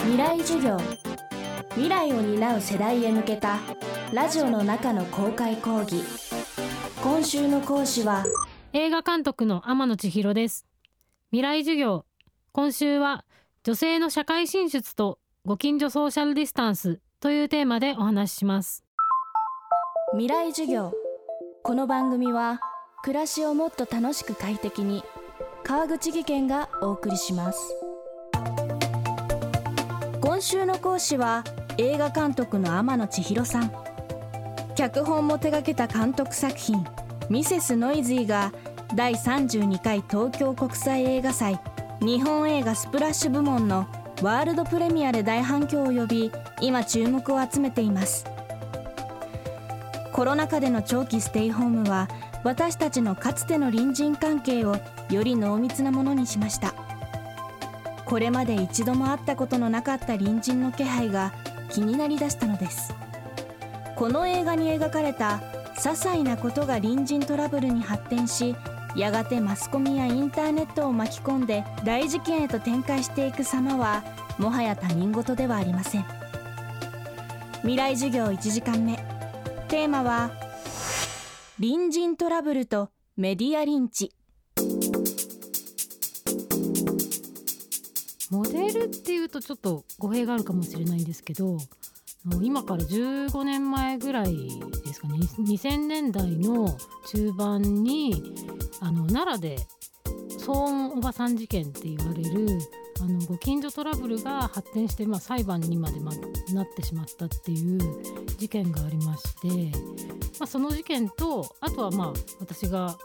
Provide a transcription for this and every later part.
未来授業未来を担う世代へ向けたラジオの中の公開講義。今週の講師は映画監督の天野千尋です。未来授業今週は女性の社会進出とご近所ソーシャルディスタンスというテーマでお話しします。未来授業この番組は暮らしをもっと楽しく快適に川口義賢がお送りします。今週の講師は映画監督の天野千尋さん。脚本も手掛けた監督作品「ミセスノイズー」が第32回東京国際映画祭日本映画スプラッシュ部門のワールドプレミアで大反響を呼び今注目を集めています。コロナ禍での長期ステイホームは私たちのかつての隣人関係をより濃密なものにしました。これまで一度も会ったことのなかった隣人の気配が気になりだしたのです。この映画に描かれた些細なことが隣人トラブルに発展しやがてマスコミやインターネットを巻き込んで大事件へと展開していく様はもはや他人事ではありません。未来授業1時間目。テーマは隣人トラブルとメディアリンチ。モデルっていうとちょっと語弊があるかもしれないんですけど今から15年前ぐらいですかね。2000年代の中盤にあの奈良で騒音おばさん事件って言われるあのご近所トラブルが発展して、まあ、裁判にまで、ま、なってしまったっていう事件がありまして、まあ、その事件とあとはまあ私が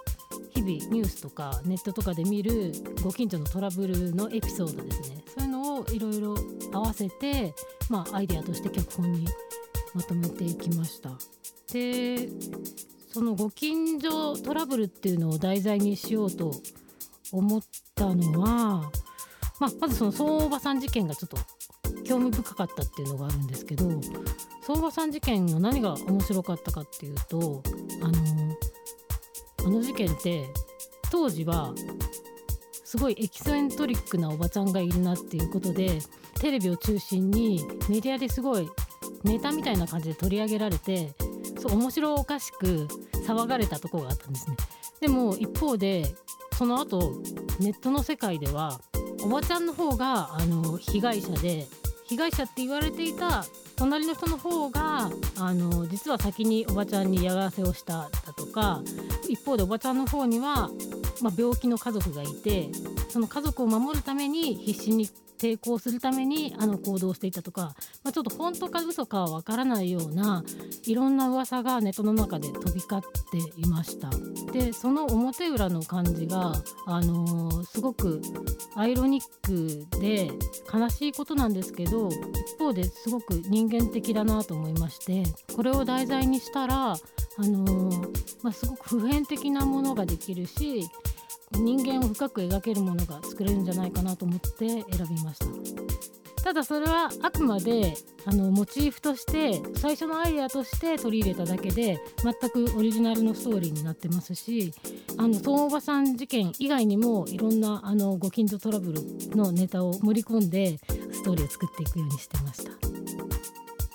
日々ニュースとかネットとかで見るご近所のトラブルのエピソードですねそういうのをいろいろ合わせて、まあ、アイデアとして脚本にまとめていきました。でそのご近所トラブルっていうのを題材にしようと思ったのは、まあ、まずその相場さん事件がちょっと興味深かったっていうのがあるんですけど相場さん事件の何が面白かったかっていうとあのあの事件って当時はすごいエキセントリックなおばちゃんがいるなっていうことでテレビを中心にメディアですごいネタみたいな感じで取り上げられてそう面白おかしく騒がれたとこがあったんですね。でも一方でその後ネットの世界ではおばちゃんの方があの被害者で被害者って言われていた隣の人の方があの実は先におばちゃんに嫌がらせをしただとか一方でおばちゃんの方には、まあ、病気の家族がいてその家族を守るために必死に抵抗するためにあの行動していたとか、まあ、ちょっと本当か嘘かはわからないようないろんな噂がネットの中で飛び交っていました。でその表裏の感じが、あのー、すごくアイロニックで悲しいことなんですけど一方ですごく人間的だなと思いましてこれを題材にしたら、あのー、まあ、すごく普遍的なものができるし人間を深く描けるものが作れるんじゃないかなと思って選びました。ただそれはあくまであのモチーフとして最初のアイデアとして取り入れただけで全くオリジナルのストーリーになってますしあのおばさん事件以外にもいろんなあのご近所トラブルのネタを盛り込んでストーリーを作っていくようにしてました。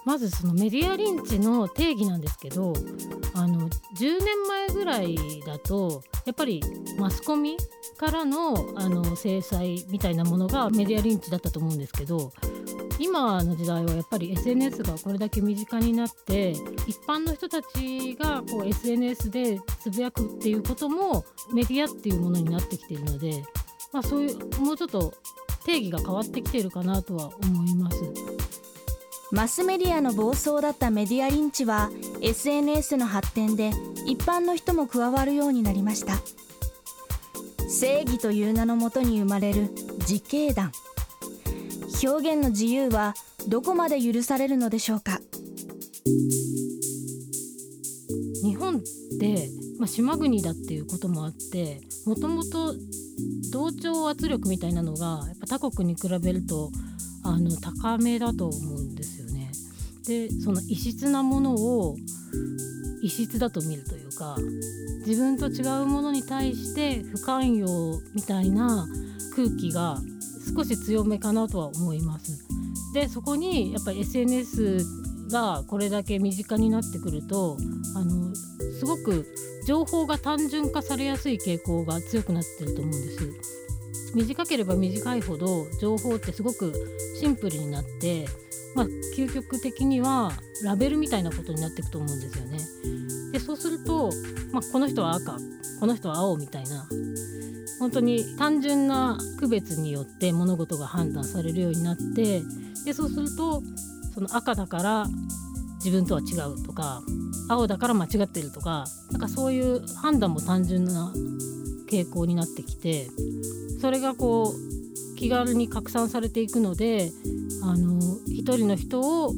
まずそのメディアリンチの定義なんですけどあの10年前ぐらいだとやっぱりマスコミからのあの制裁みたいなものがメディアリンチだったと思うんですけど今の時代はやっぱり SNS がこれだけ身近になって一般の人たちがこう SNS でつぶやくっていうこともメディアっていうものになってきているので、まあ、そういうもうちょっと定義が変わってきているかなとは思います。マスメディアの暴走だったメディアリンチは SNS の発展で一般の人も加わるようになりました。正義という名のもとに生まれる自警団。表現の自由はどこまで許されるのでしょうか。日本って、まあ、島国だっていうこともあってもともと同調圧力みたいなのがやっぱ他国に比べるとあの高めだと思うんですよね。でその異質なものを異質だと見るというか自分と違うものに対して不寛容みたいな空気が少し強めかなとは思います。でそこにやっぱり SNS がこれだけ身近になってくるとあのすごく情報が単純化されやすい傾向が強くなってると思うんです。短ければ短いほど情報ってすごくシンプルになって、まあ、究極的にはラベルみたいなことになっていくと思うんですよね。でそうすると、まあ、この人は赤この人は青みたいな本当に単純な区別によって物事が判断されるようになってでそうするとその赤だから自分とは違うとか青だから間違ってるとかなんかそういう判断も単純な傾向になってきてそれがこう気軽に拡散されていくのであの一人の人を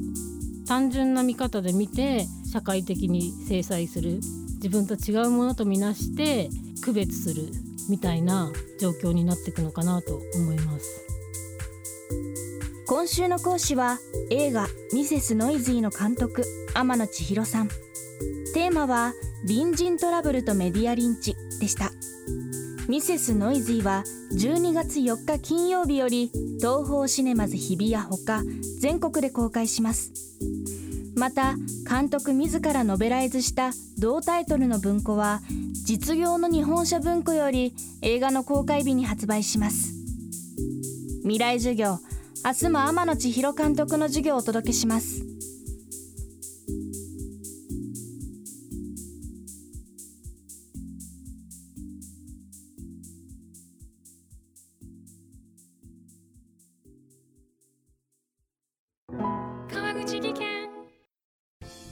単純な見方で見て社会的に制裁する自分と違うものとみなして区別するみたいな状況になっていくのかなと思います。今週の講師は映画ミセスノイズーの監督天野千尋さん。テーマは隣人トラブルとメディアリンチでした。ミセスノイズーは12月4日金曜日より東宝シネマズ日比谷ほか全国で公開します。また監督自らノベライズした同タイトルの文庫は実業の日本社文庫より映画の公開日に発売します。未来授業明日も天野千尋監督の授業をお届けします。